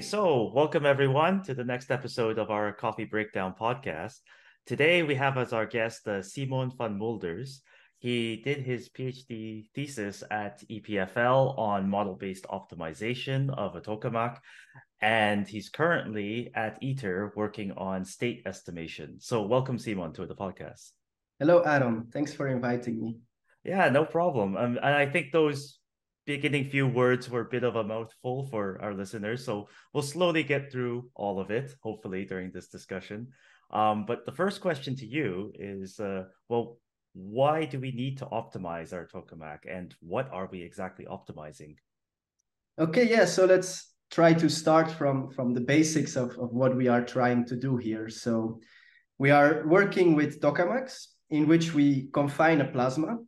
So welcome everyone to the next episode of our Coffee Breakdown podcast. Today we have as our guest uh, Simon van Mulders. He did his PhD thesis at EPFL on model based optimization of a tokamak, and he's currently at ITER working on state estimation. So, welcome, Simon, to the podcast. Hello, Adam. Thanks for inviting me. Yeah, no problem. Um, and I think those beginning few words were a bit of a mouthful for our listeners. So we'll slowly get through all of it, hopefully, during this discussion. Um, but the first question to you is uh, well, why do we need to optimize our tokamak and what are we exactly optimizing? Okay, yeah, so let's try to start from, from the basics of, of what we are trying to do here. So we are working with tokamaks in which we confine a plasma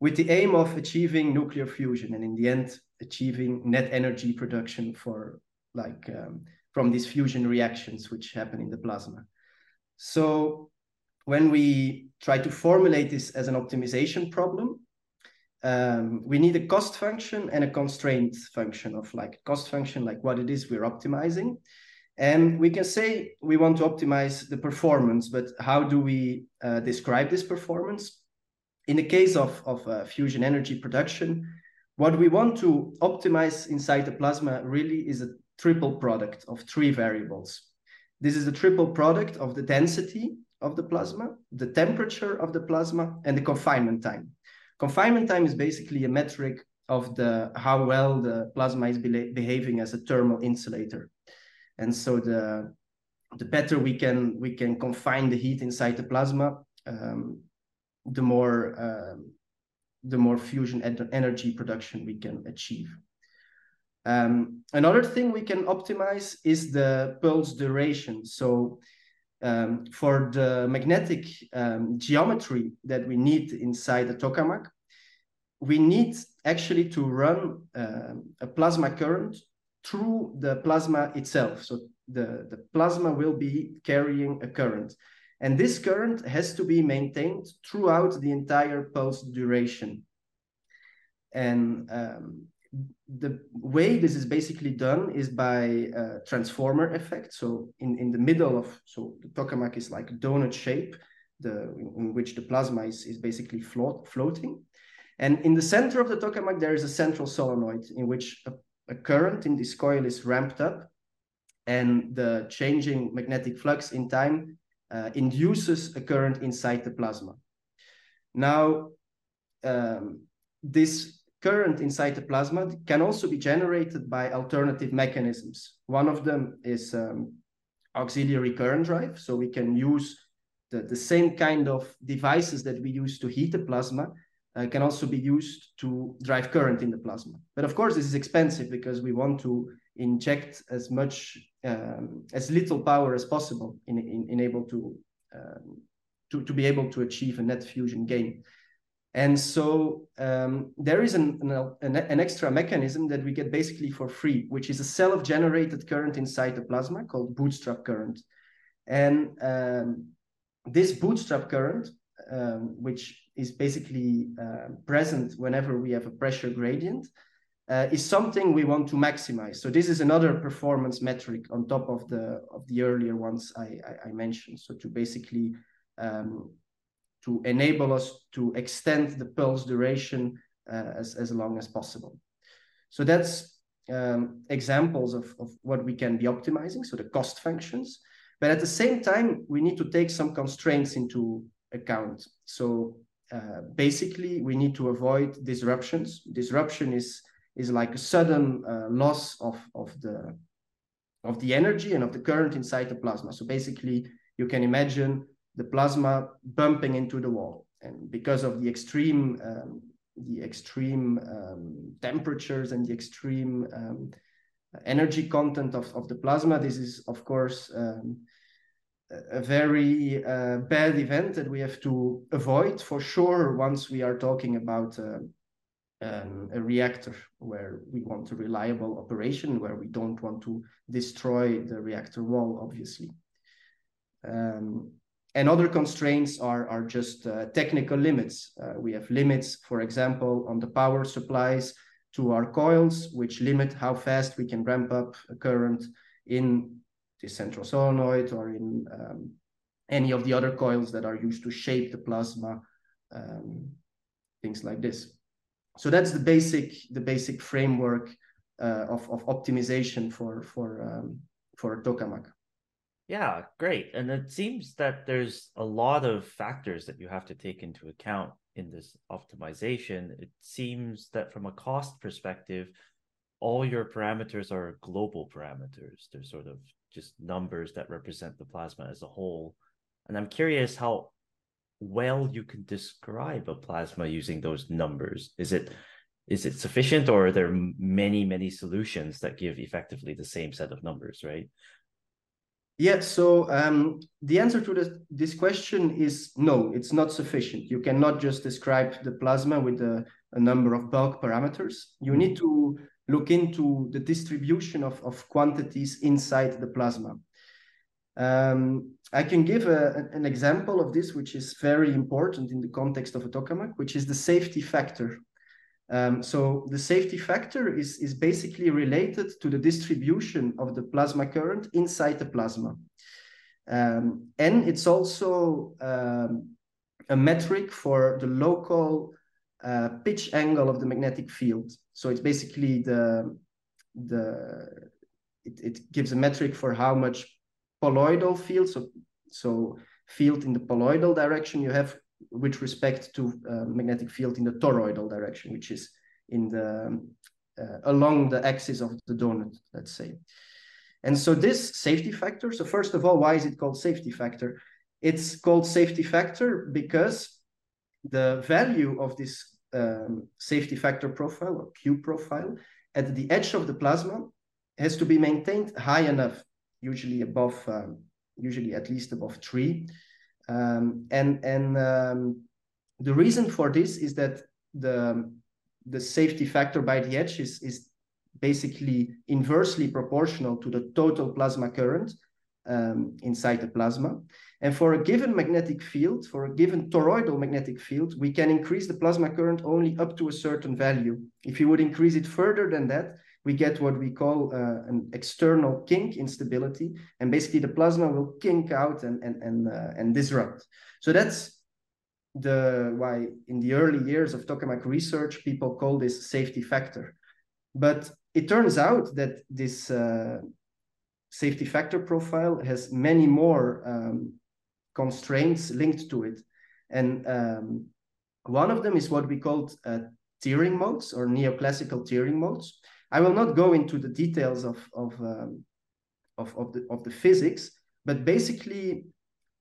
with the aim of achieving nuclear fusion and in the end achieving net energy production for like um, from these fusion reactions which happen in the plasma. So when we try to formulate this as an optimization problem um, we need a cost function and a constraint function of like cost function like what it is we're optimizing. And we can say we want to optimize the performance but how do we uh, describe this performance in the case of, of uh, fusion energy production, what we want to optimize inside the plasma really is a triple product of three variables. This is a triple product of the density of the plasma, the temperature of the plasma, and the confinement time. Confinement time is basically a metric of the how well the plasma is be behaving as a thermal insulator. And so the the better we can we can confine the heat inside the plasma, um, the more um, the more fusion energy production we can achieve. Um, another thing we can optimize is the pulse duration. So um, for the magnetic um, geometry that we need inside the tokamak, we need actually to run uh, a plasma current through the plasma itself. So the, the plasma will be carrying a current. And this current has to be maintained throughout the entire pulse duration. And um, the way this is basically done is by a transformer effect. So in, in the middle of, so the tokamak is like donut shape, the, in which the plasma is, is basically float, floating. And in the center of the tokamak, there is a central solenoid in which a, a current in this coil is ramped up and the changing magnetic flux in time uh, induces a current inside the plasma. Now, um, this current inside the plasma can also be generated by alternative mechanisms. One of them is um, auxiliary current drive. So we can use the, the same kind of devices that we use to heat the plasma uh, can also be used to drive current in the plasma. But of course, this is expensive because we want to inject as much um, as little power as possible in, in, in able to, um, to to be able to achieve a net fusion gain. And so um, there is an, an, an, extra mechanism that we get basically for free, which is a self-generated current inside the plasma called bootstrap current. And um, this bootstrap current, um, which is basically uh, present whenever we have a pressure gradient, uh, is something we want to maximize. So this is another performance metric on top of the of the earlier ones I, I, I mentioned. So to basically um, to enable us to extend the pulse duration uh, as, as long as possible. So that's um, examples of, of what we can be optimizing, so the cost functions. But at the same time, we need to take some constraints into account. So uh, basically, we need to avoid disruptions. Disruption is is like a sudden uh, loss of, of the of the energy and of the current inside the plasma. So basically, you can imagine the plasma bumping into the wall, and because of the extreme um, the extreme um, temperatures and the extreme um, energy content of, of the plasma, this is of course um, a very uh, bad event that we have to avoid for sure once we are talking about uh, um, a reactor where we want a reliable operation, where we don't want to destroy the reactor wall, obviously. Um, and other constraints are, are just uh, technical limits. Uh, we have limits, for example, on the power supplies to our coils, which limit how fast we can ramp up a current. in the central solenoid or in um, any of the other coils that are used to shape the plasma, um, things like this. So that's the basic the basic framework uh, of of optimization for for um, for tokamak. Yeah, great. And it seems that there's a lot of factors that you have to take into account in this optimization. It seems that from a cost perspective, all your parameters are global parameters. They're sort of just numbers that represent the plasma as a whole. And I'm curious how well you can describe a plasma using those numbers. Is it is it sufficient or are there many many solutions that give effectively the same set of numbers, right? Yeah, so um, the answer to this, this question is no, it's not sufficient. You cannot just describe the plasma with a, a number of bulk parameters. You need to look into the distribution of, of quantities inside the plasma. Um, I can give a, an example of this, which is very important in the context of a tokamak, which is the safety factor. Um, so the safety factor is, is basically related to the distribution of the plasma current inside the plasma. Um, and it's also um, a metric for the local uh, pitch angle of the magnetic field. So it's basically the the it, it gives a metric for how much poloidal field, so so field in the poloidal direction you have with respect to uh, magnetic field in the toroidal direction, which is in the uh, along the axis of the donut, let's say. And so this safety factor. So first of all, why is it called safety factor? It's called safety factor because the value of this um, safety factor profile or Q profile at the edge of the plasma has to be maintained high enough, usually above, um, usually at least above three. Um, and and um, the reason for this is that the the safety factor by the edge is is basically inversely proportional to the total plasma current um, inside the plasma. And for a given magnetic field, for a given toroidal magnetic field, we can increase the plasma current only up to a certain value. If you would increase it further than that, we get what we call uh, an external kink instability. And basically the plasma will kink out and, and, and, uh, and disrupt. So that's the why in the early years of tokamak research, people call this safety factor. But it turns out that this uh, safety factor profile has many more um, constraints linked to it. And um, one of them is what we called uh, tearing modes or neoclassical tearing modes. I will not go into the details of, of, um, of, of, the, of the physics, but basically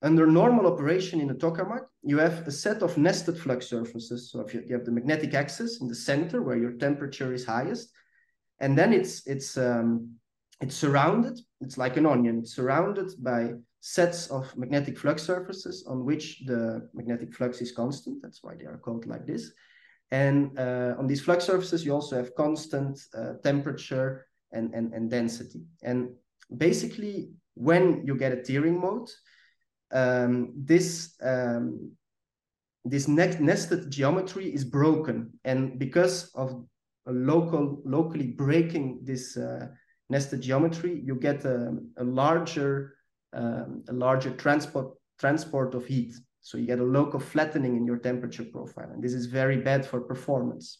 under normal operation in a tokamak, you have a set of nested flux surfaces. So if you, you have the magnetic axis in the center where your temperature is highest, and then it's it's um, it's surrounded. It's like an onion. It's surrounded by sets of magnetic flux surfaces on which the magnetic flux is constant. That's why they are called like this. And uh, on these flux surfaces, you also have constant uh, temperature and, and, and density. And basically, when you get a tearing mode, um, this um, this nested geometry is broken, and because of local locally breaking this uh, nested geometry, you get a, a larger um, a larger transport transport of heat. So you get a local flattening in your temperature profile, and this is very bad for performance.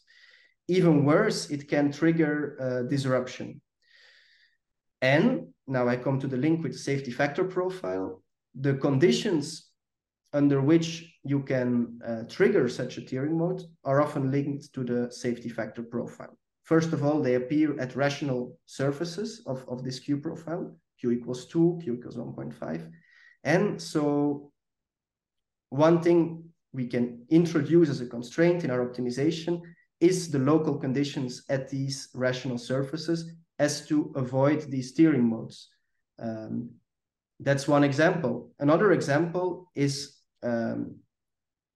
Even worse, it can trigger uh, disruption. And now I come to the link with the safety factor profile. The conditions under which you can uh, trigger such a tearing mode are often linked to the safety factor profile. First of all, they appear at rational surfaces of, of this Q profile, Q equals 2, Q equals 1.5. And so one thing we can introduce as a constraint in our optimization is the local conditions at these rational surfaces as to avoid these tearing modes. Um, that's one example. Another example is um,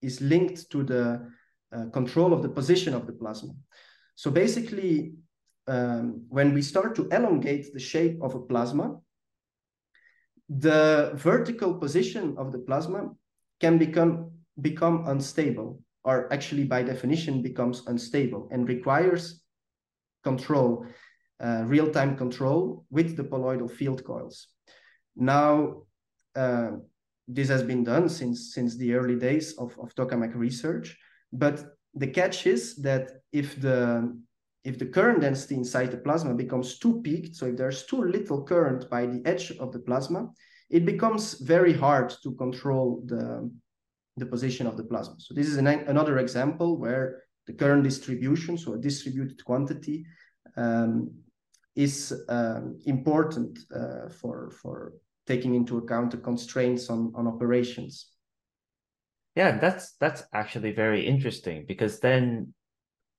is linked to the uh, control of the position of the plasma. So basically, um, when we start to elongate the shape of a plasma, the vertical position of the plasma can become become unstable, or actually by definition becomes unstable and requires control. uh, real-time control with the poloidal field coils. Now, uh, this has been done since since the early days of, of tokamak research, but the catch is that if the if the current density inside the plasma becomes too peaked, so if there's too little current by the edge of the plasma, it becomes very hard to control the, the position of the plasma. So this is an, another example where the current distribution, so a distributed quantity, um, is um, important uh, for, for taking into account the constraints on, on operations. Yeah, that's that's actually very interesting because then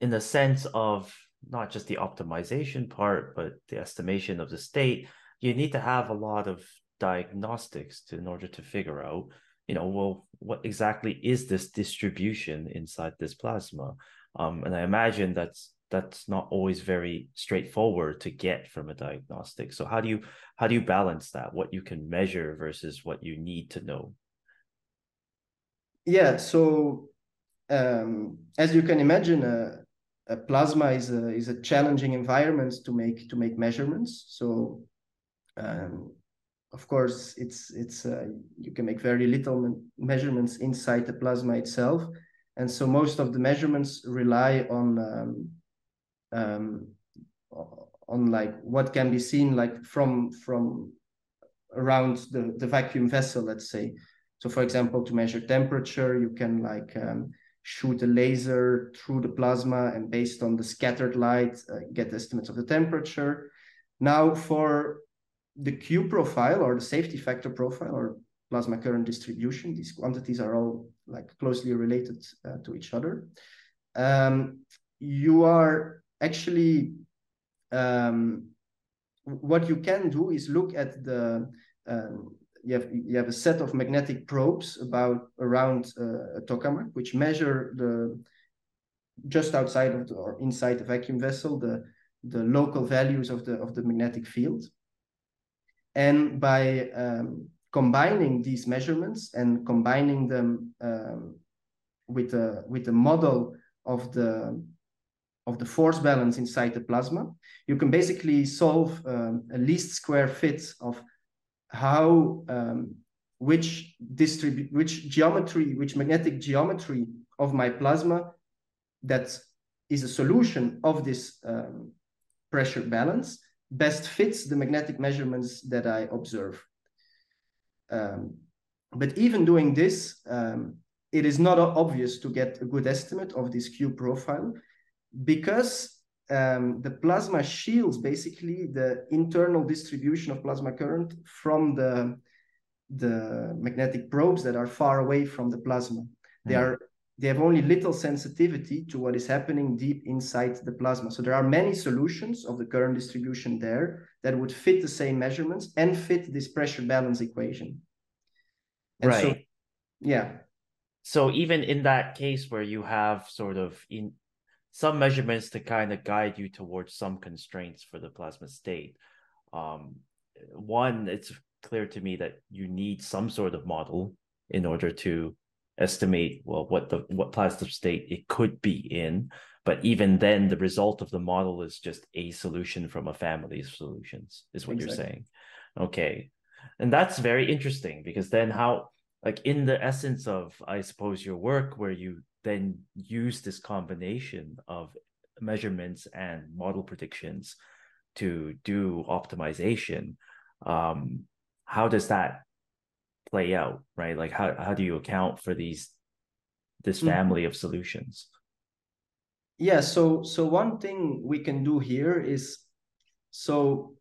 in the sense of not just the optimization part, but the estimation of the state, you need to have a lot of diagnostics to, in order to figure out, you know, well, what exactly is this distribution inside this plasma? Um, and I imagine that's that's not always very straightforward to get from a diagnostic. So how do you how do you balance that? What you can measure versus what you need to know? Yeah. So um, as you can imagine, uh, a plasma is a is a challenging environment to make to make measurements. So um, of course, it's it's uh, you can make very little measurements inside the plasma itself, and so most of the measurements rely on um, um, on like what can be seen like from from around the the vacuum vessel, let's say. So, for example, to measure temperature, you can like um, shoot a laser through the plasma and based on the scattered light, uh, get estimates of the temperature. Now, for the Q profile or the safety factor profile or plasma current distribution, these quantities are all like closely related uh, to each other. Um, you are actually um, what you can do is look at the um, you have you have a set of magnetic probes about around uh, a tokamak which measure the just outside of the, or inside the vacuum vessel the the local values of the of the magnetic field and by um, combining these measurements and combining them um, with a with a model of the of the force balance inside the plasma, you can basically solve um, a least square fit of how um, which distribute which geometry, which magnetic geometry of my plasma that is a solution of this um, pressure balance best fits the magnetic measurements that I observe. Um, but even doing this, um, it is not obvious to get a good estimate of this Q profile because um, the plasma shields basically the internal distribution of plasma current from the, the magnetic probes that are far away from the plasma. Mm. They are they have only little sensitivity to what is happening deep inside the plasma. So there are many solutions of the current distribution there that would fit the same measurements and fit this pressure balance equation. And right. So, yeah. So even in that case where you have sort of in some measurements to kind of guide you towards some constraints for the plasma state, um, one, it's clear to me that you need some sort of model in order to estimate well what the what plasma state it could be in. But even then the result of the model is just a solution from a family of solutions is what exactly. you're saying. Okay. And that's very interesting because then how like in the essence of i suppose your work where you then use this combination of measurements and model predictions to do optimization um how does that play out right like how, how do you account for these this mm-hmm. family mm-hmm. of solutions yeah so so one thing we can do here is so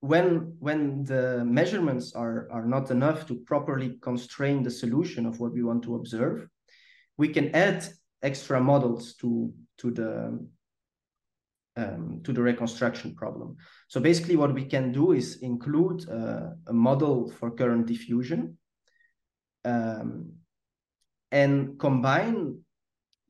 when when the measurements are are not enough to properly constrain the solution of what we want to observe we can add extra models to to the um, to the reconstruction problem. So basically what we can do is include uh, a model for current diffusion um, and combine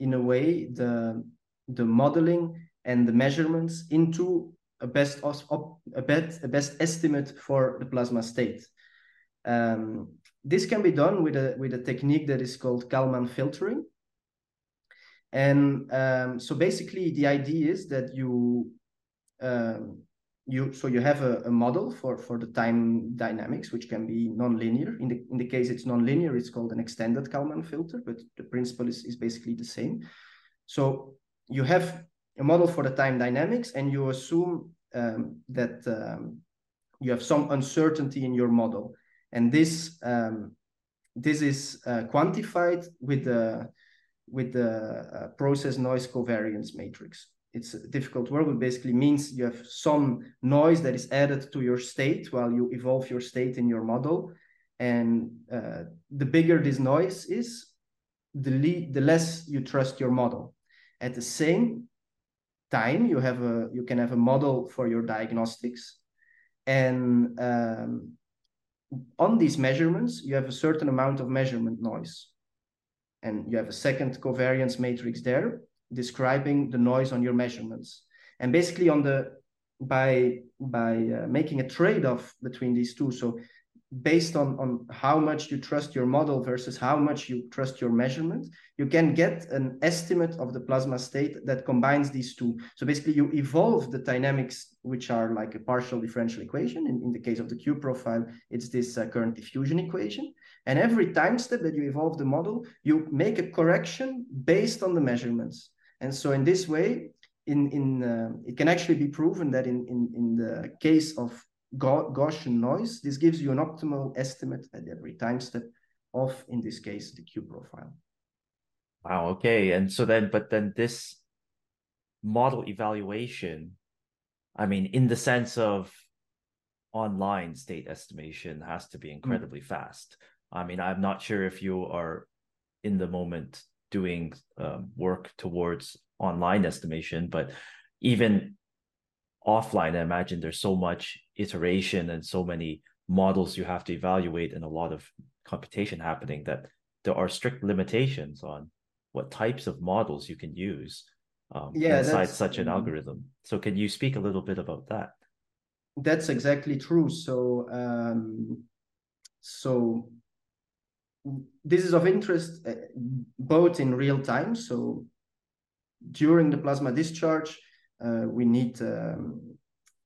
in a way the, the modeling and the measurements into a best, a best, a best estimate for the plasma state. Um, this can be done with a, with a technique that is called Kalman filtering. And um, so basically, the idea is that you um, you so you have a, a, model for for the time dynamics which can be nonlinear. In the in the case it's nonlinear it's called an extended kalman filter but the principle is, is basically the same. So you have a model for the time dynamics and you assume um, that um, you have some uncertainty in your model. And this um, this is uh, quantified with the with the uh, process noise covariance matrix it's a difficult word, but basically means you have some noise that is added to your state while you evolve your state in your model. And uh, the bigger this noise is, the, le- the less you trust your model. At the same time, you have a you can have a model for your diagnostics, and um, on these measurements, you have a certain amount of measurement noise, and you have a second covariance matrix there describing the noise on your measurements. And basically on the by by uh, making a trade-off between these two. So based on, on how much you trust your model versus how much you trust your measurement, you can get an estimate of the plasma state that combines these two. So basically you evolve the dynamics, which are like a partial differential equation. In, in the case of the Q profile, it's this uh, current diffusion equation. And every time step that you evolve the model, you make a correction based on the measurements. And so in this way, in, in uh, it can actually be proven that in, in, in the case of Gaussian noise, this gives you an optimal estimate at every time step of, in this case, the Q profile. Wow, okay. And so then, but then this model evaluation, I mean, in the sense of online state estimation has to be mm. incredibly mm. fast. I mean, I'm not sure if you are in the moment doing um, work towards online estimation, but even offline, I imagine there's so much iteration and so many models you have to evaluate and a lot of computation happening that there are strict limitations on what types of models you can use um, yeah, inside such an algorithm. So can you speak a little bit about that? That's exactly true. So um, so this is of interest uh, both in real time. So during the plasma discharge, uh, we need um,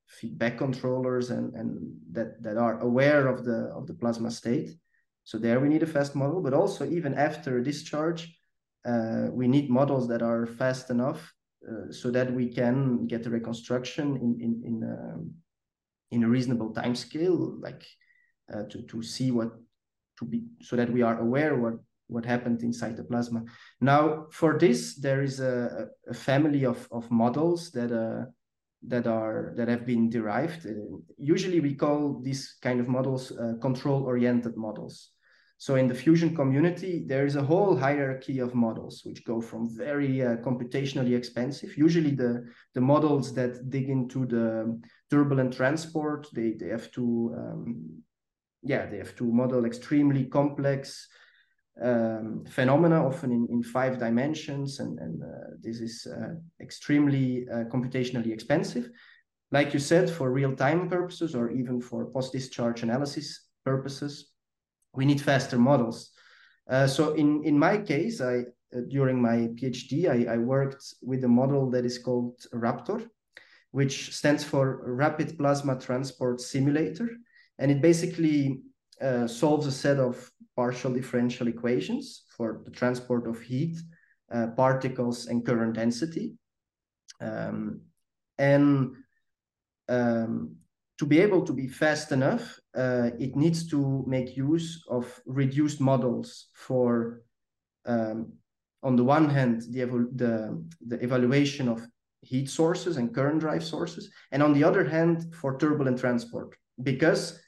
feedback controllers and, and that, that are aware of the of the plasma state. So there we need a fast model, but also even after discharge, uh, we need models that are fast enough uh, so that we can get the reconstruction in in in, um, in a reasonable time scale, like uh, to to see what to be so that we are aware what what happened inside the plasma. Now, for this, there is a, a family of, of models that uh, that are that have been derived. Usually, we call these kind of models uh, control-oriented models. So, in the fusion community, there is a whole hierarchy of models which go from very uh, computationally expensive. Usually, the the models that dig into the turbulent transport, they they have to um, yeah, they have to model extremely complex um, phenomena, often in, in five dimensions, and, and uh, this is uh, extremely uh, computationally expensive. Like you said, for real-time purposes or even for post-discharge analysis purposes, we need faster models. Uh, so in, in my case, I uh, during my PhD, I, I worked with a model that is called Raptor, which stands for Rapid Plasma Transport Simulator and it basically uh, solves a set of partial differential equations for the transport of heat, uh, particles, and current density. Um, and um, to be able to be fast enough, uh, it needs to make use of reduced models for, um, on the one hand, the, the, the evaluation of heat sources and current drive sources, and on the other hand, for turbulent transport, because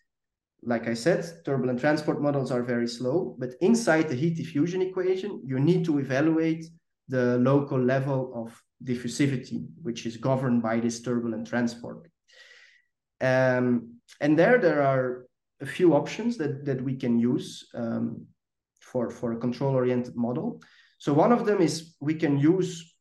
like I said, turbulent transport models are very slow, but inside the heat diffusion equation, you need to evaluate the local level of diffusivity, which is governed by this turbulent transport. Um, and there, there are a few options that, that we can use um, for, for a control-oriented model. So one of them is we can use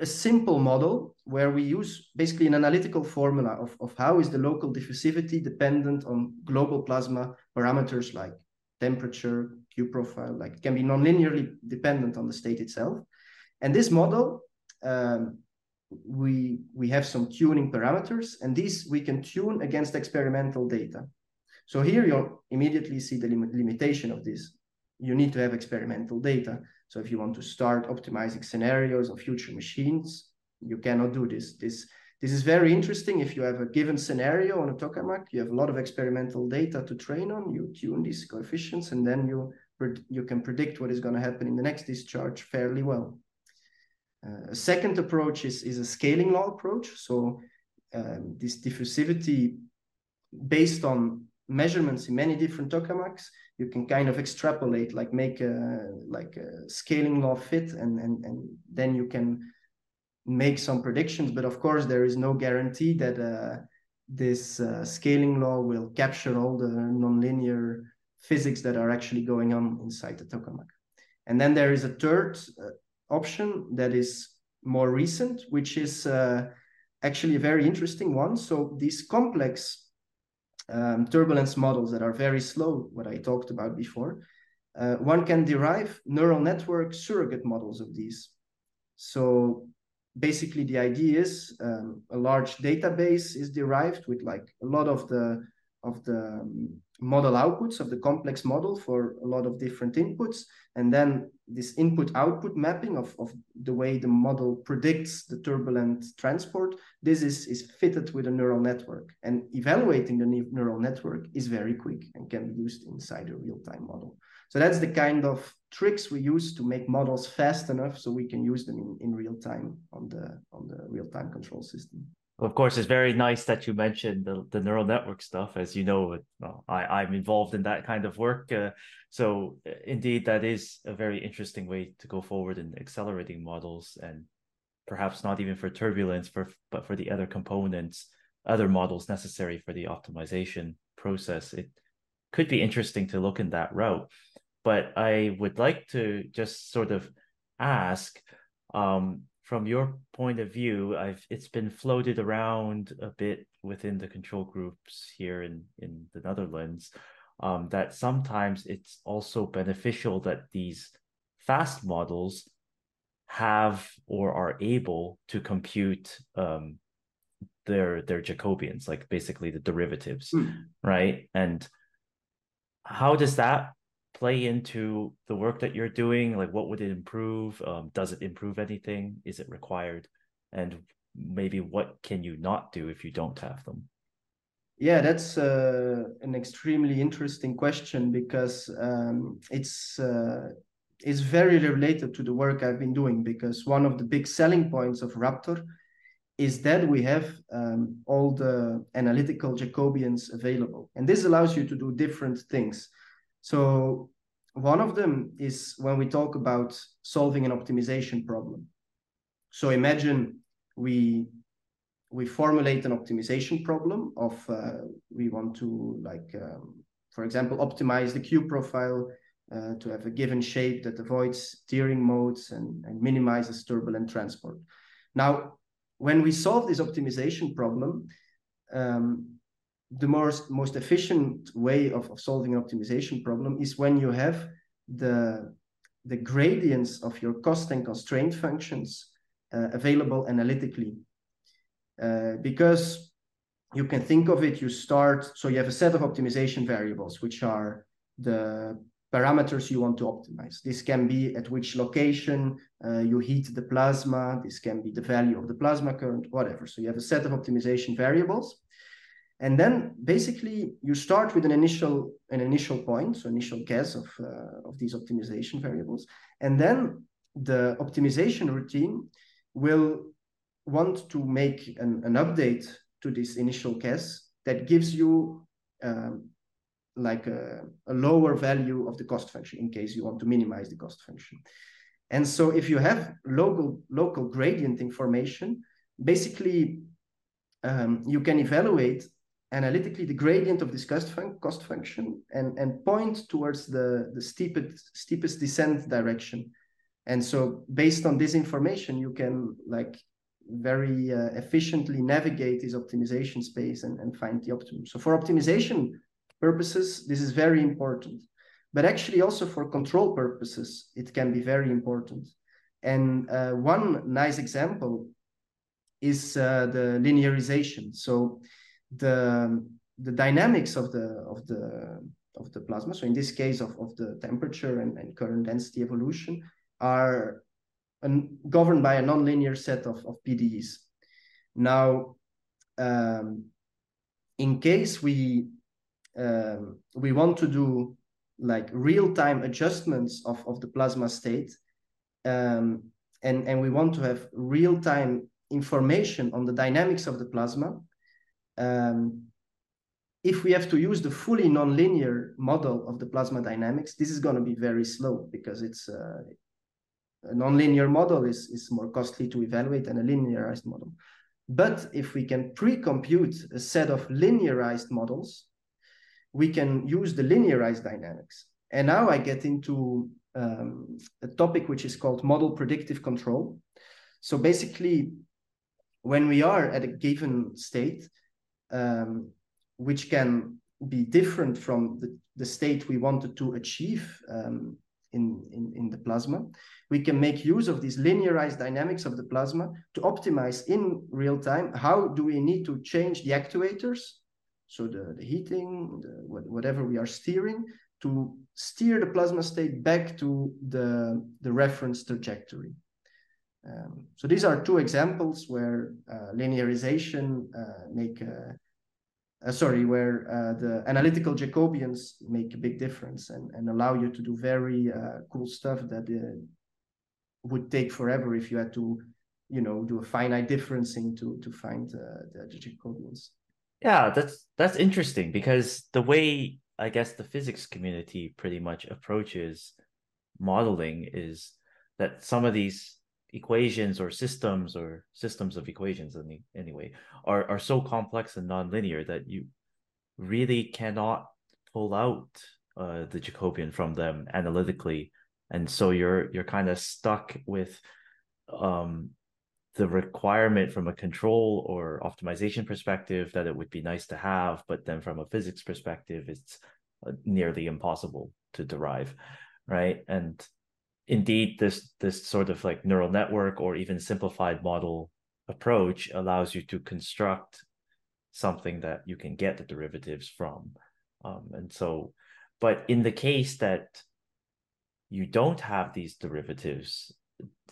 a simple model where we use basically an analytical formula of, of how is the local diffusivity dependent on global plasma parameters like temperature, Q profile, like can be nonlinearly dependent on the state itself. And this model um, we we have some tuning parameters, and these we can tune against experimental data. So here you'll immediately see the lim limitation of this. You need to have experimental data. So if you want to start optimizing scenarios of future machines, you cannot do this. This this is very interesting. If you have a given scenario on a tokamak, you have a lot of experimental data to train on. You tune these coefficients, and then you you can predict what is going to happen in the next discharge fairly well. Uh, a second approach is, is a scaling law approach. So um, this diffusivity based on measurements in many different tokamaks, you can kind of extrapolate, like make a like a scaling law fit, and and and then you can make some predictions. But of course, there is no guarantee that uh, this uh, scaling law will capture all the nonlinear physics that are actually going on inside the tokamak. And then there is a third uh, option that is more recent, which is uh, actually a very interesting one. So these complex um, turbulence models that are very slow, what I talked about before, uh, one can derive neural network surrogate models of these. So basically the idea is um, a large database is derived with like a lot of the of the um, model outputs of the complex model for a lot of different inputs. And then this input output mapping of, of the way the model predicts the turbulent transport, this is, is fitted with a neural network. And evaluating the neural network is very quick and can be used inside a real-time model. So that's the kind of tricks we use to make models fast enough so we can use them in, in real time on the on the real-time control system. Of course, it's very nice that you mentioned the, the neural network stuff. As you know, well, I, I'm involved in that kind of work. Uh, so, uh, indeed, that is a very interesting way to go forward in accelerating models and perhaps not even for turbulence, for, but for the other components, other models necessary for the optimization process. It could be interesting to look in that route. But I would like to just sort of ask um, from your point of view, I've it's been floated around a bit within the control groups here in in the Netherlands um, that sometimes it's also beneficial that these fast models have or are able to compute um, their their Jacobians, like basically the derivatives, mm. right? And how does that play into the work that you're doing? Like, what would it improve? Um, does it improve anything? Is it required? And maybe what can you not do if you don't have them? Yeah, that's uh, an extremely interesting question because um, it's uh, it's very related to the work I've been doing. Because one of the big selling points of Raptor is that we have um, all the analytical Jacobians available, and this allows you to do different things. So one of them is when we talk about solving an optimization problem. So imagine we we formulate an optimization problem of uh, we want to like um, for example optimize the Q profile uh, to have a given shape that avoids tearing modes and, and minimizes turbulent transport. Now, when we solve this optimization problem, um, the most most efficient way of, of solving an optimization problem is when you have the the gradients of your cost and constraint functions uh, available analytically. Uh, because you can think of it you start so you have a set of optimization variables which are the parameters you want to optimize. This can be at which location uh, you heat the plasma. This can be the value of the plasma current whatever. So you have a set of optimization variables. And then basically you start with an initial an initial point, so initial guess of, uh, of these optimization variables. And then the optimization routine will want to make an, an update to this initial guess that gives you um, like a, a, lower value of the cost function in case you want to minimize the cost function. And so if you have local local gradient information, basically um, you can evaluate analytically the gradient of this cost, fun cost function and, and point towards the, the steepest, steepest descent direction. And so based on this information, you can like very uh, efficiently navigate this optimization space and, and find the optimum. So for optimization purposes, this is very important. But actually also for control purposes, it can be very important. And uh, one nice example is uh, the linearization. So the the dynamics of the of the of the plasma, so in this case of, of the temperature and, and current density evolution, are an, governed by a nonlinear set of, of PDEs. Now, um, in case we um, we want to do like real-time adjustments of, of the plasma state, um, and, and we want to have real-time information on the dynamics of the plasma, um, if we have to use the fully nonlinear model of the plasma dynamics, this is going to be very slow because it's uh, a nonlinear model is, is more costly to evaluate than a linearized model. But if we can pre-compute a set of linearized models, we can use the linearized dynamics. And now I get into um, a topic which is called model predictive control. So basically, when we are at a given state, um, which can be different from the, the state we wanted to achieve um, in, in, in the plasma, we can make use of these linearized dynamics of the plasma to optimize in real time how do we need to change the actuators, so the, the heating, the, whatever we are steering, to steer the plasma state back to the, the reference trajectory. Um, so these are two examples where uh, linearization uh, make a, uh, sorry, where uh, the analytical Jacobians make a big difference and, and allow you to do very uh, cool stuff that uh, would take forever if you had to, you know, do a finite differencing to to find uh, the, the Jacobians. Yeah, that's that's interesting because the way I guess the physics community pretty much approaches modeling is that some of these equations or systems or systems of equations any, anyway are, are so complex and nonlinear that you really cannot pull out uh, the Jacobian from them analytically. And so you're you're kind of stuck with um, the requirement from a control or optimization perspective that it would be nice to have but then from a physics perspective it's uh, nearly impossible to derive right? And indeed this this sort of like neural network or even simplified model approach allows you to construct something that you can get the derivatives from. Um, and so but in the case that you don't have these derivatives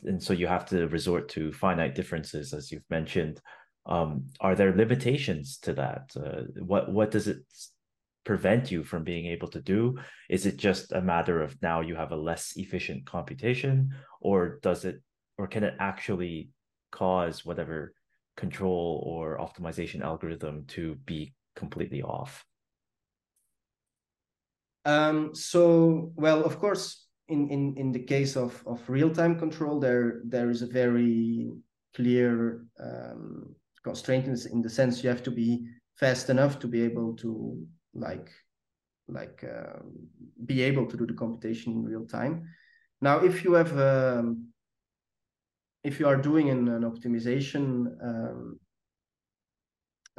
and so you have to resort to finite differences as you've mentioned um, are there limitations to that uh, what what does it prevent you from being able to do? Is it just a matter of now you have a less efficient computation, or does it, or can it actually cause whatever control or optimization algorithm to be completely off? Um, so, well, of course, in, in, in the case of, of real-time control, there there is a very clear um, constraint in the sense you have to be fast enough to be able to like like uh, be able to do the computation in real time. Now, if you have um, if you are doing an, an optimization um,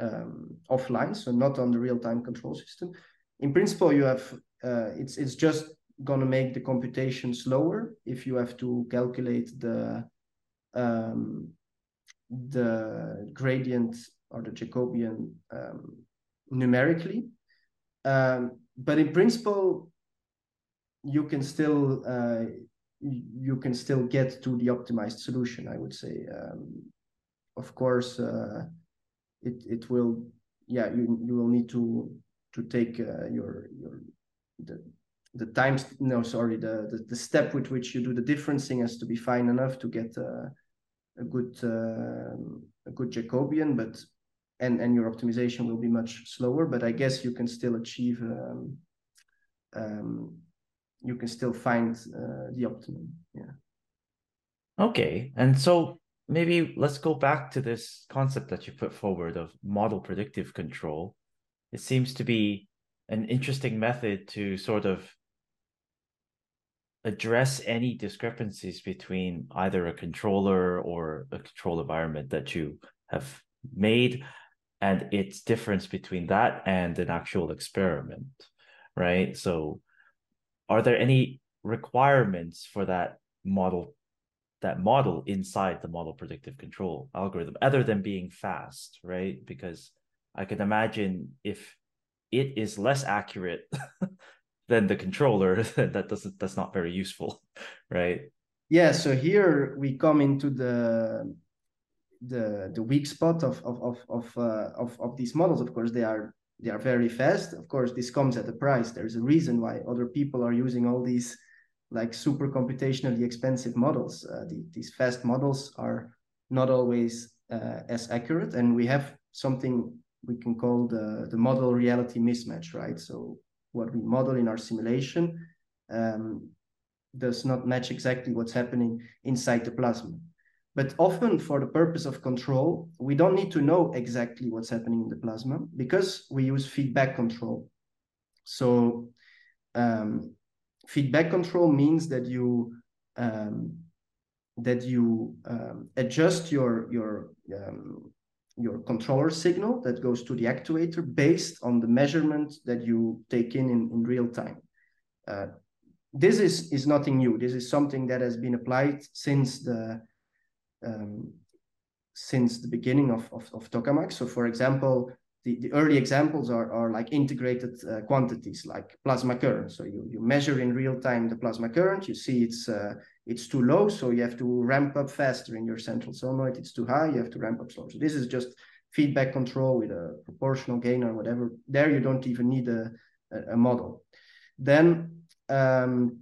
um, offline, so not on the real time control system, in principle, you have uh, it's it's just going to make the computation slower if you have to calculate the um, the gradient or the Jacobian um, numerically um, but in principle, you can still uh, you can still get to the optimized solution. I would say, um, of course, uh, it it will. Yeah, you you will need to to take uh, your your the the times no sorry the, the, the step with which you do the differencing has to be fine enough to get uh, a good uh, a good Jacobian, but and and your optimization will be much slower but i guess you can still achieve um, um, you can still find uh, the optimum yeah. Okay and so maybe let's go back to this concept that you put forward of model predictive control. It seems to be an interesting method to sort of address any discrepancies between either a controller or a control environment that you have made and its difference between that and an actual experiment, right? So, are there any requirements for that model that model inside the model predictive control algorithm other than being fast right because i can imagine if it is less accurate than the controller. That doesn't that's not very useful right? Yeah so here we come into the the the weak spot of of of of, uh, of of these models. Of course they are they are very fast. Of course this comes at a price. There's a reason why other people are using all these like super computationally expensive models. Uh, the, these fast models are not always uh, as accurate. And we have something we can call the the model reality mismatch right? So what we model in our simulation um, does not match exactly what's happening inside the plasma but often for the purpose of control, we don't need to know exactly what's happening in the plasma because we use feedback control. So um, feedback control means that you um, that you um, adjust your your um, your controller signal that goes to the actuator based on the measurement that you take in in, in real time. Uh, this is is nothing new. This is something that has been applied since the um, since the beginning of, of, of tokamak. So for example, the, the early examples are, are like integrated uh, quantities like plasma current. So you, you measure in real time the plasma current, you see it's uh, it's too low, so you have to ramp up faster in your central solenoid. It's too high, you have to ramp up slower. So this is just feedback control with a proportional gain or whatever. There you don't even need a, a, model. Then um,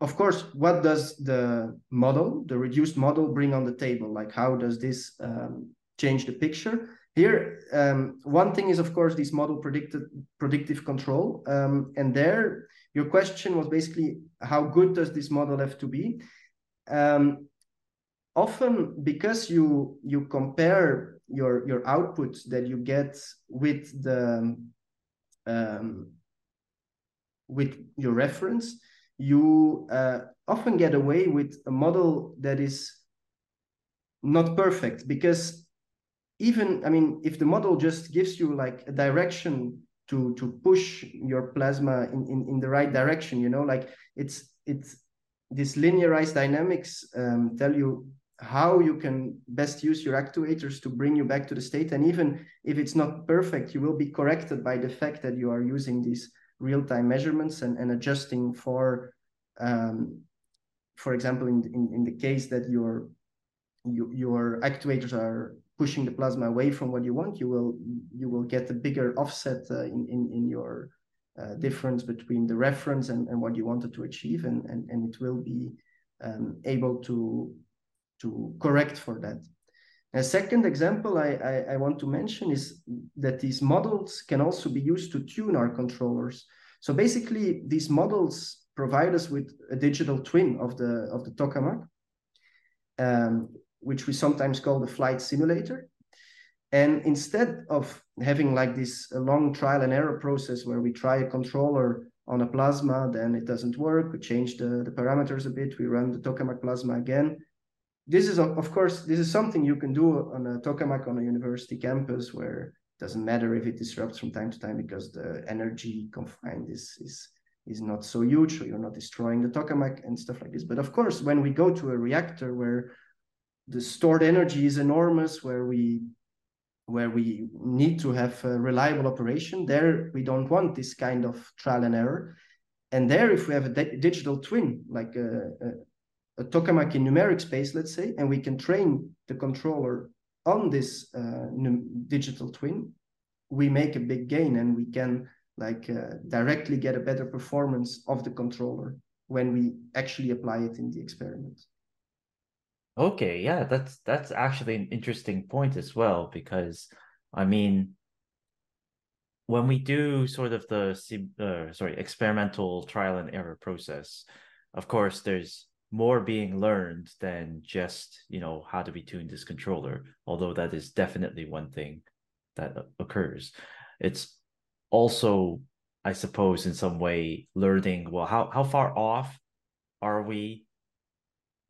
of course, what does the model, the reduced model, bring on the table? Like, how does this um, change the picture? Here, um, one thing is, of course, this model predicted predictive control. Um, and there, your question was basically, how good does this model have to be? Um, often, because you you compare your your output that you get with the um, with your reference, you uh, often get away with a model that is not perfect because even i mean if the model just gives you like a direction to to push your plasma in, in, in the right direction you know like it's it's this linearized dynamics um, tell you how you can best use your actuators to bring you back to the state. And even if it's not perfect you will be corrected by the fact that you are using these real-time measurements and, and adjusting for, um, for example, in, in, in the case that your, you, your actuators are pushing the plasma away from what you want, you will you will get a bigger offset uh, in, in in your uh, difference between the reference and, and what you wanted to achieve, and and, and it will be um, able to to correct for that. A second example I, I, I, want to mention is that these models can also be used to tune our controllers. So basically, these models provide us with a digital twin of the of the tokamak, um, which we sometimes call the flight simulator. And instead of having like this uh, long trial and error process where we try a controller on a plasma, then it doesn't work, we change the, the parameters a bit, we run the tokamak plasma again, this is of course this is something you can do on a tokamak on a university campus where it doesn't matter if it disrupts from time to time because the energy confined is is is not so huge so you're not destroying the tokamak and stuff like this. But of course when we go to a reactor where the stored energy is enormous where we where we need to have a reliable operation there we don't want this kind of trial and error and there if we have a digital twin like a, a a tokamak in numeric space, let's say, and we can train the controller on this uh, digital twin, we make a big gain and we can like uh, directly get a better performance of the controller when we actually apply it in the experiment. Okay, yeah, that's that's actually an interesting point as well because I mean when we do sort of the uh, sorry experimental trial and error process, of course there's more being learned than just you know how do we tune this controller although that is definitely one thing that occurs. It's also i suppose in some way learning well how, how far off are we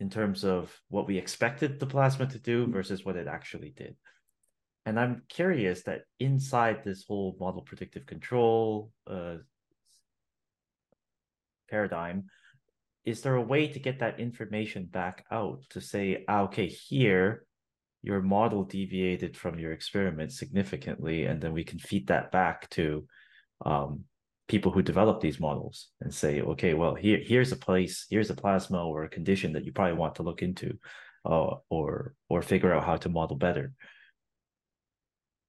in terms of what we expected the plasma to do versus what it actually did. And i'm curious that inside this whole model predictive control uh, paradigm is there a way to get that information back out to say, ah, okay, here your model deviated from your experiment significantly, and then we can feed that back to um, people who develop these models and say, okay, well, here here's a place, here's a plasma or a condition that you probably want to look into, uh, or or figure out how to model better.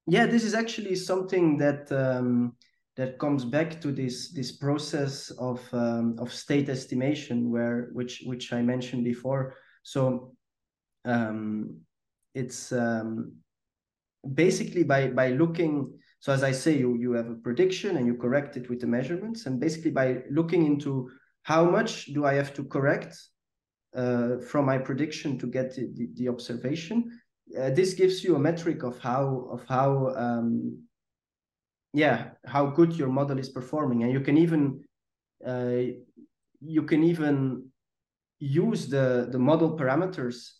Yeah, this is actually something that um, that comes back to this this process of um, of state estimation, where which which I mentioned before. So um, it's um, basically by by looking so as I say, you, you have a prediction and you correct it with the measurements. And basically by looking into how much do I have to correct uh, from my prediction to get the, the, the observation, uh, this gives you a metric of how of how um, yeah how good your model is performing, and you can even uh, you can even use the the model parameters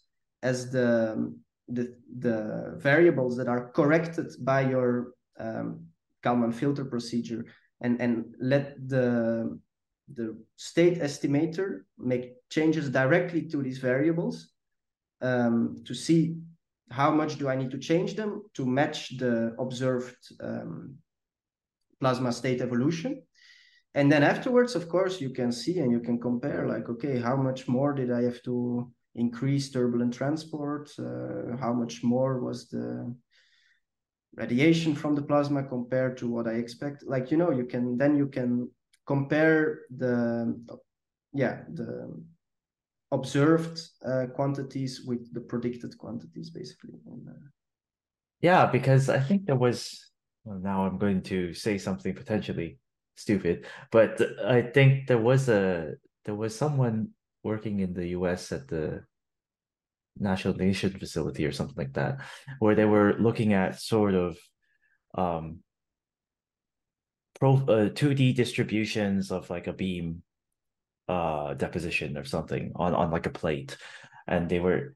as the the the variables that are corrected by your um, Kalman filter procedure and, and let the, the state estimator make changes directly to these variables um, to see how much do I need to change them to match the observed um, plasma state evolution. And then afterwards, of course, you can see and you can compare like, okay, how much more did I have to increase turbulent transport? Uh, how much more was the radiation from the plasma compared to what I expect. Like, you know, you can then you can compare the, yeah, the observed uh, quantities with the predicted quantities, basically. Uh, yeah, because I think there was, well, now I'm going to say something potentially stupid, but I think there was a, there was someone working in the US at the National Ignition Facility or something like that, where they were looking at sort of um, pro uh, 2D distributions of like a beam uh, deposition or something on, on like a plate. And they were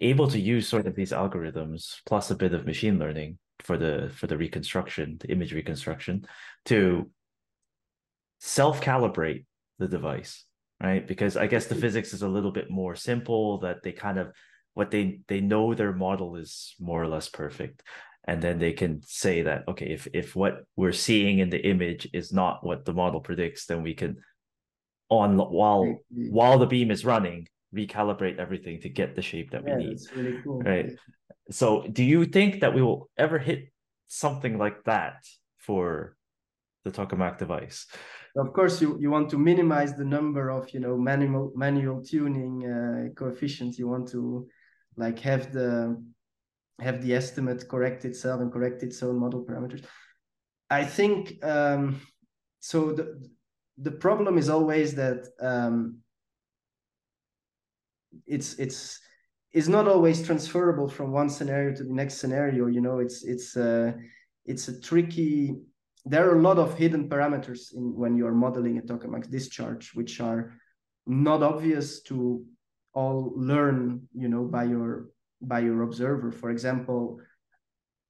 able to use sort of these algorithms plus a bit of machine learning for the for the reconstruction, the image reconstruction, to self-calibrate the device right because i guess the physics is a little bit more simple that they kind of what they they know their model is more or less perfect. And then they can say that okay if if what we're seeing in the image is not what the model predicts then we can on while while the beam is running recalibrate everything to get the shape that yeah, we need really cool. right. So do you think that we will ever hit something like that for the tokamak device? Of course you, you want to minimize the number of you know manual manual tuning uh, coefficients. You want to like have the have the estimate correct itself and correct its own model parameters. I think um, so. The the problem is always that um, it's it's is not always transferable from one scenario to the next scenario. You know, it's it's uh, it's a tricky. There are a lot of hidden parameters in when you are modeling a tokamak discharge, which are not obvious to all learn you know by your by your observer. For example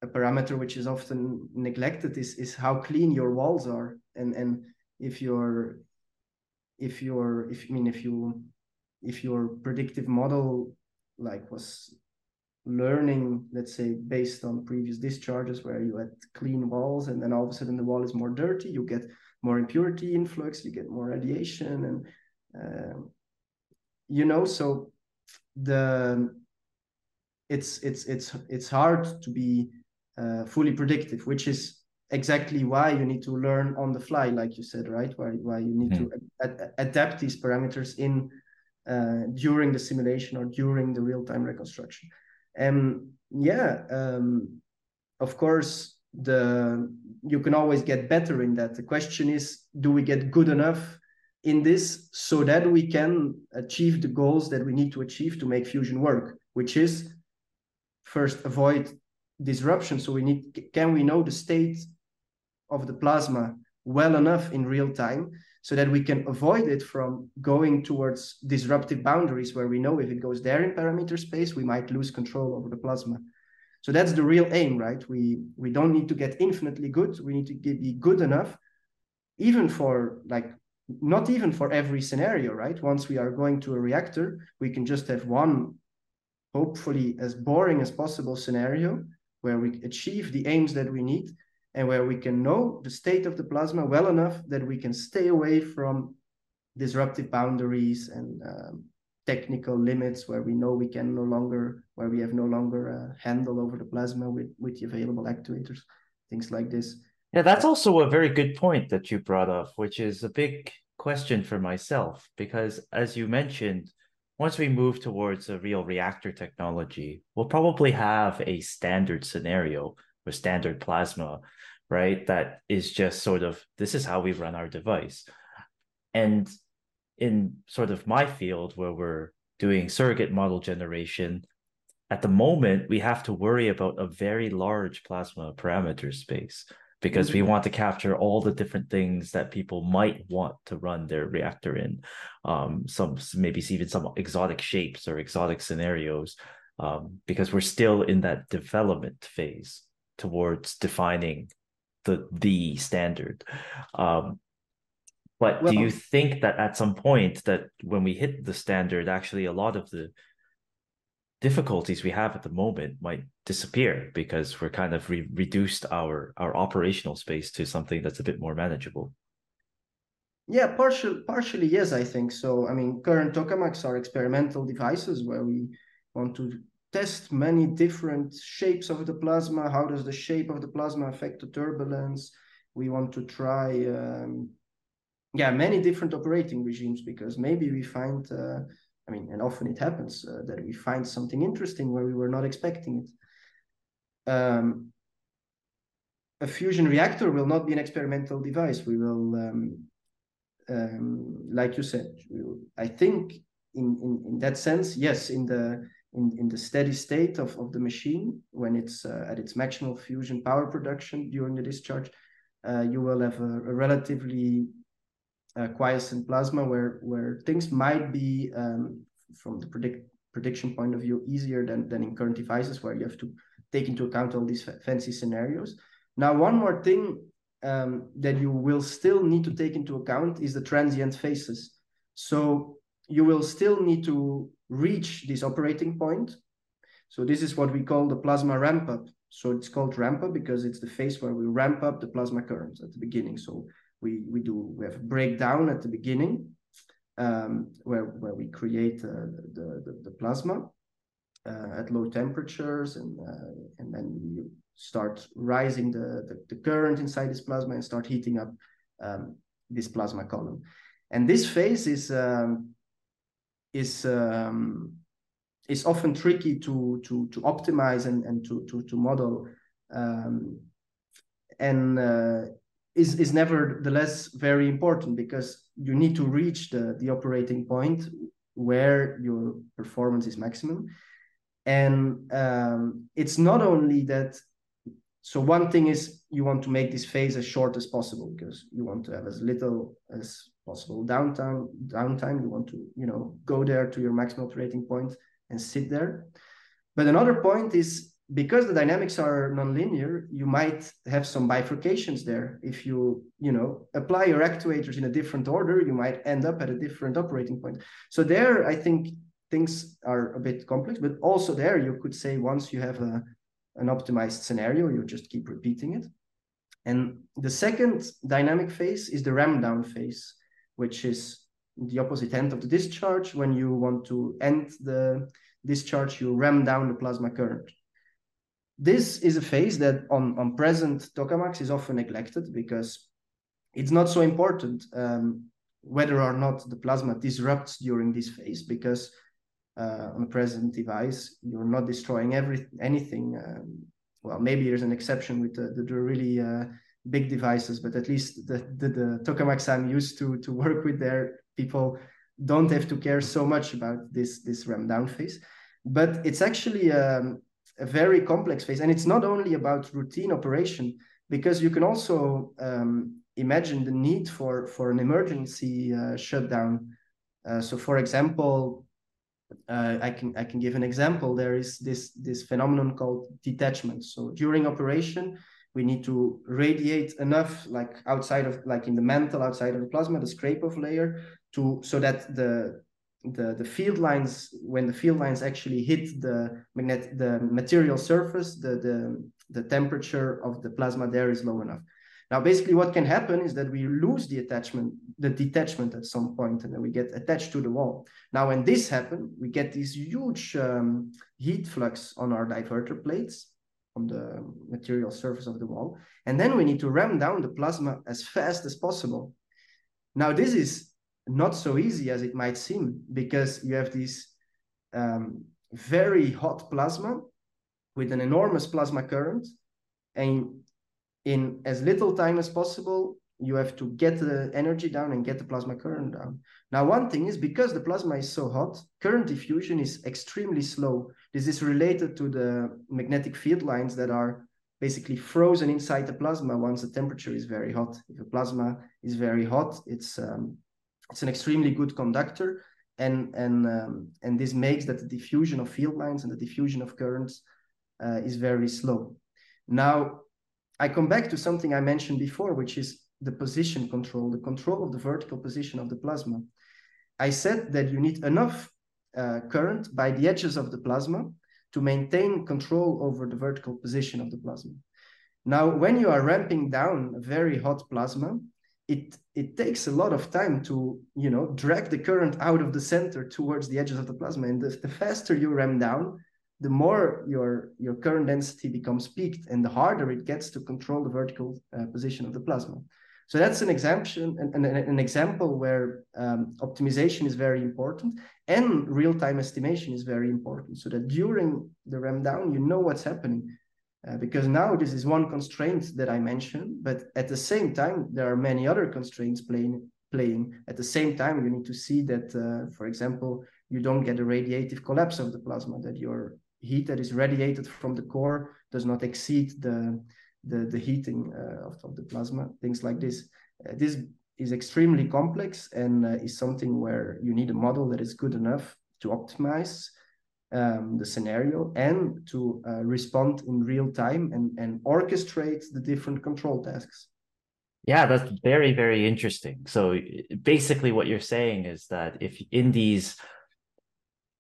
a parameter which is often neglected is is how clean your walls are. And and if your if your if i mean if you if your predictive model like was learning let's say based on previous discharges where you had clean walls and then all of a sudden the wall is more dirty you get more impurity influx you get more radiation and uh, you know so the it's it's it's it's hard to be uh, fully predictive which is exactly why you need to learn on the fly like you said right? Why why you need mm-hmm. to ad- adapt these parameters in uh, during the simulation or during the real-time reconstruction. And yeah um, of course the you can always get better in that. The question is do we get good enough in this so that we can achieve the goals that we need to achieve to make fusion work, which is first avoid disruption. So we need can we know the state of the plasma well enough in real time so that we can avoid it from going towards disruptive boundaries where we know if it goes there in parameter space, we might lose control over the plasma. So that's the real aim, right? We we don't need to get infinitely good. We need to be good enough, even for like not even for every scenario, right? Once we are going to a reactor, we can just have one, hopefully as boring as possible scenario where we achieve the aims that we need and where we can know the state of the plasma well enough that we can stay away from disruptive boundaries and um, technical limits where we know we can no longer where we have no longer a handle over the plasma with with the available actuators things like this yeah that's also a very good point that you brought up which is a big question for myself because as you mentioned once we move towards a real reactor technology we'll probably have a standard scenario with standard plasma right that is just sort of this is how we run our device. And in sort of my field where we're doing surrogate model generation, at the moment we have to worry about a very large plasma parameter space because mm-hmm. we want to capture all the different things that people might want to run their reactor in um, some maybe even some exotic shapes or exotic scenarios um, because we're still in that development phase towards defining the the standard um, but well, do you think that at some point that when we hit the standard, actually a lot of the difficulties we have at the moment might disappear because we're kind of re- reduced our our operational space to something that's a bit more manageable? Yeah, partial, partially yes, I think so. I mean, current tokamaks are experimental devices where we want to test many different shapes of the plasma. How does the shape of the plasma affect the turbulence? We want to try um, yeah many different operating regimes because maybe we find uh, i mean and often it happens uh, that we find something interesting where we were not expecting it. Um, a fusion reactor will not be an experimental device. We will um, um, like you said will, i think in, in in that sense yes in the in, in the steady state of, of the machine when it's uh, at its maximal fusion power production during the discharge uh, you will have a, a relatively uh, quiescent plasma where where things might be um, from the predict prediction point of view easier than than in current devices where you have to take into account all these fancy scenarios. Now, one more thing um, that you will still need to take into account is the transient phases. So you will still need to reach this operating point. So this is what we call the plasma ramp up. So it's called ramp up because it's the phase where we ramp up the plasma currents at the beginning. So we we do we have a breakdown at the beginning um, where where we create uh, the, the, the plasma uh, at low temperatures and uh, and then we start rising the, the, the current inside this plasma and start heating up um, this plasma column. And this phase is um, is um, is often tricky to to to optimize and, and to to to model um, and uh, is is nevertheless very important because you need to reach the the operating point where your performance is maximum. And um, it's not only that so one thing is you want to make this phase as short as possible because you want to have as little as possible downtime downtime. You want to you know go there to your maximum operating point and sit there. But another point is because the dynamics are nonlinear, you might have some bifurcations there. If you, you know, apply your actuators in a different order, you might end up at a different operating point. So there, I think things are a bit complex, but also there you could say once you have a, an optimized scenario, you just keep repeating it. And the second dynamic phase is the ram down phase, which is the opposite end of the discharge. When you want to end the discharge, you ram down the plasma current this is a phase that on, on present tokamaks is often neglected because it's not so important um, whether or not the plasma disrupts during this phase because uh, on a present device you're not destroying every anything um, well maybe there's an exception with the, the, really uh, big devices but at least the, the, the tokamaks i'm used to to work with there people don't have to care so much about this this ram down phase. But it's actually um, a very complex phase. And it's not only about routine operation, because you can also um, imagine the need for, for an emergency uh, shutdown. Uh, so, for example, uh, I can I can give an example. There is this this phenomenon called detachment. So during operation, we need to radiate enough like outside of like in the mantle outside of the plasma the scrape-off layer to so that the the the field lines when the field lines actually hit the magnet the material surface the the the temperature of the plasma there is low enough. Now basically what can happen is that we lose the attachment the detachment at some point and then we get attached to the wall. Now when this happens we get this huge um, heat flux on our divertor plates on the material surface of the wall and then we need to ram down the plasma as fast as possible. Now this is not so easy as it might seem because you have this um, very hot plasma with an enormous plasma current. And in as little time as possible you have to get the energy down and get the plasma current down. Now one thing is because the plasma is so hot current diffusion is extremely slow. This is related to the magnetic field lines that are basically frozen inside the plasma once the temperature is very hot. If the plasma is very hot it's um, it's an extremely good conductor, and and um, and this makes that the diffusion of field lines and the diffusion of currents uh, is very slow. Now, I come back to something I mentioned before, which is the position control, the control of the vertical position of the plasma. I said that you need enough uh, current by the edges of the plasma to maintain control over the vertical position of the plasma. Now, when you are ramping down a very hot plasma, it it takes a lot of time to you know drag the current out of the center towards the edges of the plasma. And the, the faster you ram down the more your your current density becomes peaked and the harder it gets to control the vertical uh, position of the plasma. So that's an exemption an, an, an example where um, optimization is very important and real-time estimation is very important so that during the ram down you know what's happening uh, because now this is one constraint that I mentioned, but at the same time, there are many other constraints playing. Playing at the same time, you need to see that, uh, for example, you don't get a radiative collapse of the plasma. That your heat that is radiated from the core does not exceed the the, the heating uh, of, of the plasma. Things like this. Uh, this is extremely complex and uh, is something where you need a model that is good enough to optimize um, the scenario and to uh, respond in real time and, and orchestrate the different control tasks. Yeah, that's very, very interesting. So basically, what you're saying is that if in these,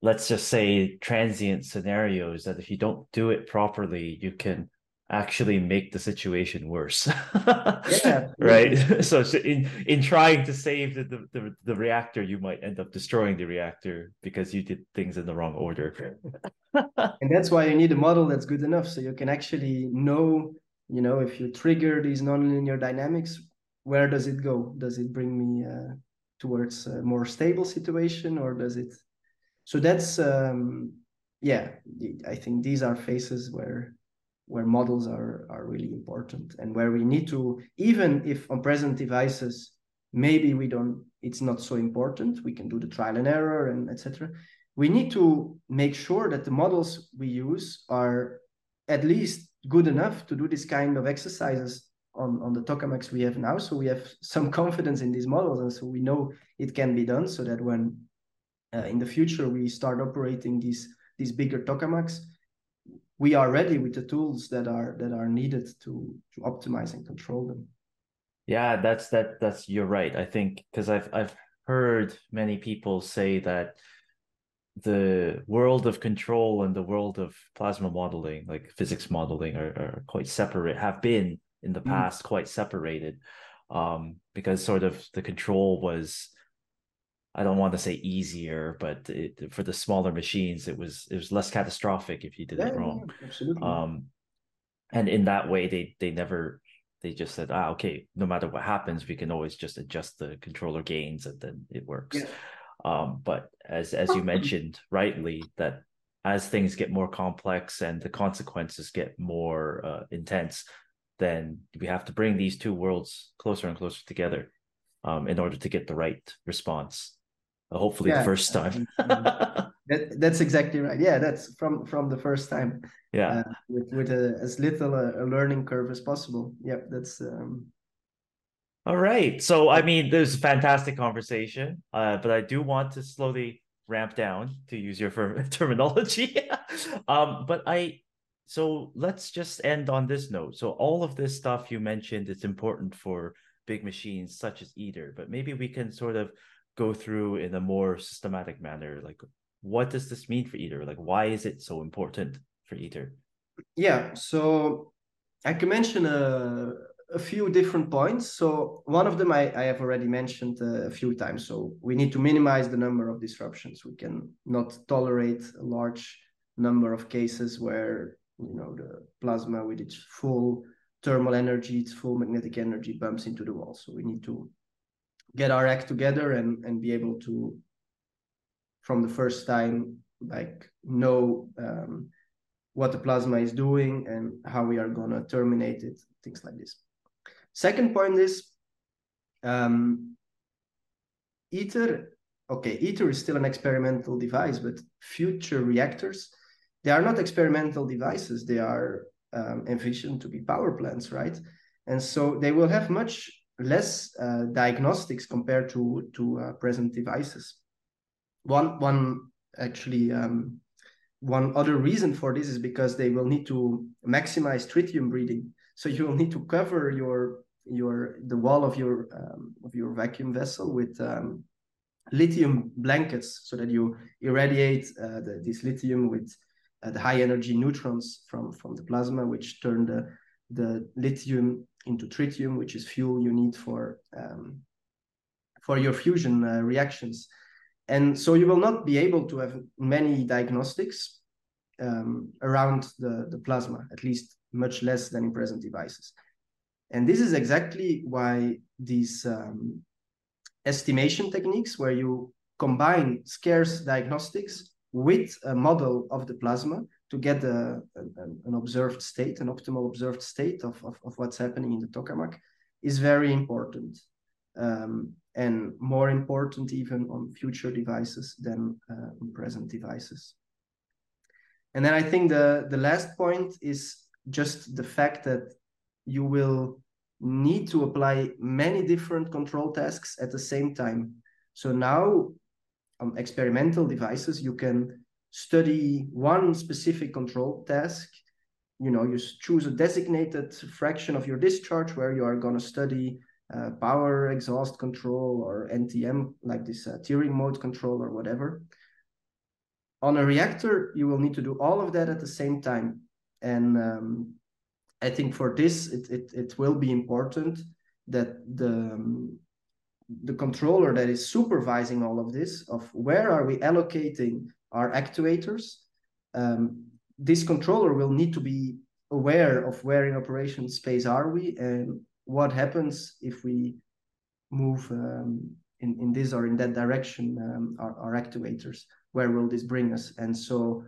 let's just say, transient scenarios, that if you don't do it properly, you can actually make the situation worse. Yeah, right? so, in in trying to save the, the the reactor you might end up destroying the reactor because you did things in the wrong order. And that's why you need a model that's good enough so you can actually know you know if you trigger these nonlinear dynamics where does it go? Does it bring me uh, towards a more stable situation or does it so that's um yeah i think these are phases where where models are, are really important and where we need to, even if on present devices, maybe we don't, it's not so important, we can do the trial and error and etc. We need to make sure that the models we use are at least good enough to do this kind of exercises on, on the tokamaks we have now. So we have some confidence in these models and so we know it can be done so that when uh, in the future we start operating these, these bigger tokamaks, we are ready with the tools that are that are needed to to optimize and control them yeah that's that that's you're right i think because i've i've heard many people say that the world of control and the world of plasma modeling like physics modeling are, are quite separate have been in the mm. past mm. quite separated um because sort of the control was I don't want to say easier, but it, for the smaller machines, it was it was less catastrophic if you did yeah, it wrong. Yeah, absolutely. Um, and in that way, they they never they just said, ah, okay, no matter what happens, we can always just adjust the controller gains and then it works. Yeah. Um, but as as you mentioned rightly, that as things get more complex and the consequences get more uh, intense, then we have to bring these two worlds closer and closer together um, in order to get the right response hopefully yeah, the first time. That, that's exactly right. Yeah that's from from the first time. Yeah. Uh, with with a, as little a, a, learning curve as possible. Yep that's um all right. So i mean there's a fantastic conversation uh but i do want to slowly ramp down to use your terminology. Um but i so let's just end on this note. So all of this stuff you mentioned, it's important for big machines such as ITER, but maybe we can sort of go through in a more systematic manner. Like, what does this mean for ITER? Like, why is it so important for ITER? Yeah, so I can mention a, a few different points. So one of them I, I have already mentioned uh, a few times. So we need to minimize the number of disruptions. We can not tolerate a large number of cases where you know the plasma with its full thermal energy, its full magnetic energy bumps into the wall. So we need to get our act together and and be able to from the first time like know um, what the plasma is doing and how we are to terminate it things like this. Second point is um, ITER okay ITER is still an experimental device but future reactors they are not experimental devices. They are um, envisioned to be power plants right? And so they will have much less uh, diagnostics compared to to uh, present devices. One one actually um, one other reason for this is because they will need to maximize tritium breeding. So you will need to cover your your the wall of your um, of your vacuum vessel with um, lithium blankets so that you irradiate uh, the, this lithium with uh, the high energy neutrons from from the plasma, which turn the the lithium into tritium, which is fuel you need for um, for your fusion uh, reactions. And so you will not be able to have many diagnostics um, around the, the plasma, at least much less than in present devices. And this is exactly why these um, estimation techniques, where you combine scarce diagnostics with a model of the plasma, to get a, an, an observed state, an optimal observed state of, of, of, what's happening in the tokamak is very important. Um, and more important even on future devices than uh, on present devices. And then I think the, the last point is just the fact that you will need to apply many different control tasks at the same time. So now on experimental devices, you can study one specific control task. You know you choose a designated fraction of your discharge where you are going to study uh, power exhaust control or NTM like this uh, tearing mode control or whatever. On a reactor you will need to do all of that at the same time. And um, i think for this it, it, it will be important that the um, the controller that is supervising all of this of where are we allocating are actuators. Um, this controller will need to be aware of where in operation space are we and what happens if we move um, in, in this or in that direction um, our, our actuators where will this bring us and so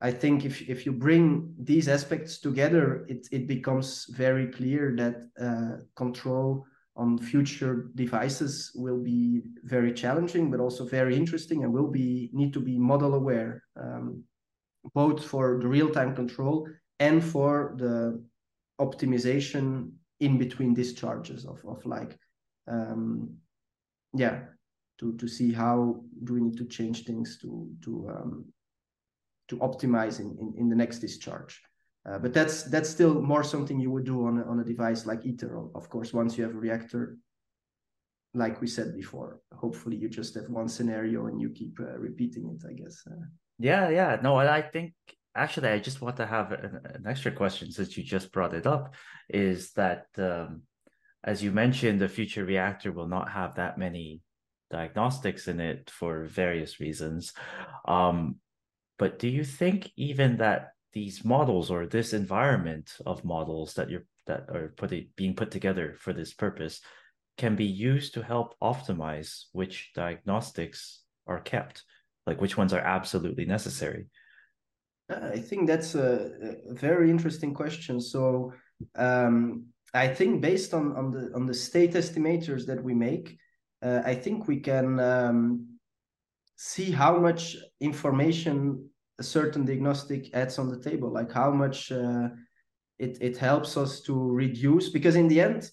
i think if, if you bring these aspects together it, it becomes very clear that uh, control on future devices will be very challenging, but also very interesting and will be need to be model aware, um, both for the real-time control and for the optimization in between discharges of, of like, um, yeah, to, to see how do we need to change things to, to, um, to optimize in, in, in the next discharge. Uh, but that's that's still more something you would do on a, on a device like ITER. Of course, once you have a reactor, like we said before, hopefully you just have one scenario and you keep uh, repeating it. I guess. Uh, yeah, yeah. No, I think actually I just want to have an, an, extra question since you just brought it up. Is that um, as you mentioned, the future reactor will not have that many diagnostics in it for various reasons. Um, but do you think even that these models or this environment of models that you're that are putting being put together for this purpose can be used to help optimize which diagnostics are kept like which ones are absolutely necessary? I think that's a, a very interesting question. So um, i think based on on the on the state estimators that we make uh, i think we can um, see how much information a certain diagnostic adds on the table, like how much uh, it, it helps us to reduce. Because in the end,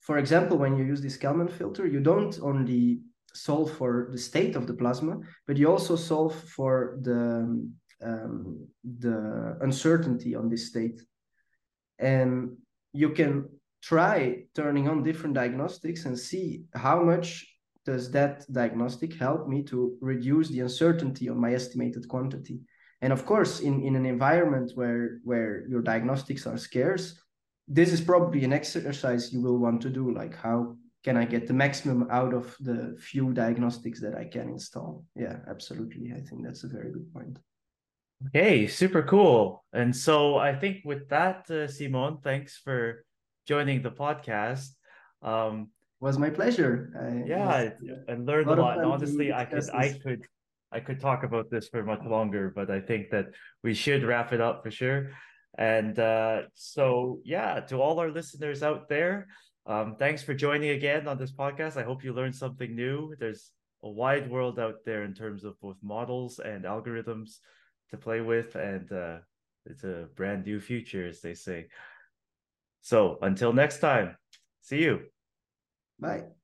for example, when you use this Kalman filter, you don't only solve for the state of the plasma, but you also solve for the um, the uncertainty on this state. And you can try turning on different diagnostics and see how much does that diagnostic help me to reduce the uncertainty on my estimated quantity. And of course, in, in an environment where, where your diagnostics are scarce, this is probably an exercise you will want to do, like how can I get the maximum out of the few diagnostics that I can install? Yeah, absolutely. I think that's a very good point. Okay, super cool. And so I think with that, uh, Simon, thanks for joining the podcast. Um, was my pleasure. I, yeah, I, I learned a lot. A lot. And honestly, I could, I could, I could talk about this for much longer, but I think that we should wrap it up for sure. And uh, so, yeah, to all our listeners out there, um, thanks for joining again on this podcast. I hope you learned something new. There's a wide world out there in terms of both models and algorithms to play with, and uh, it's a brand new future, as they say. So until next time, see you. Bye.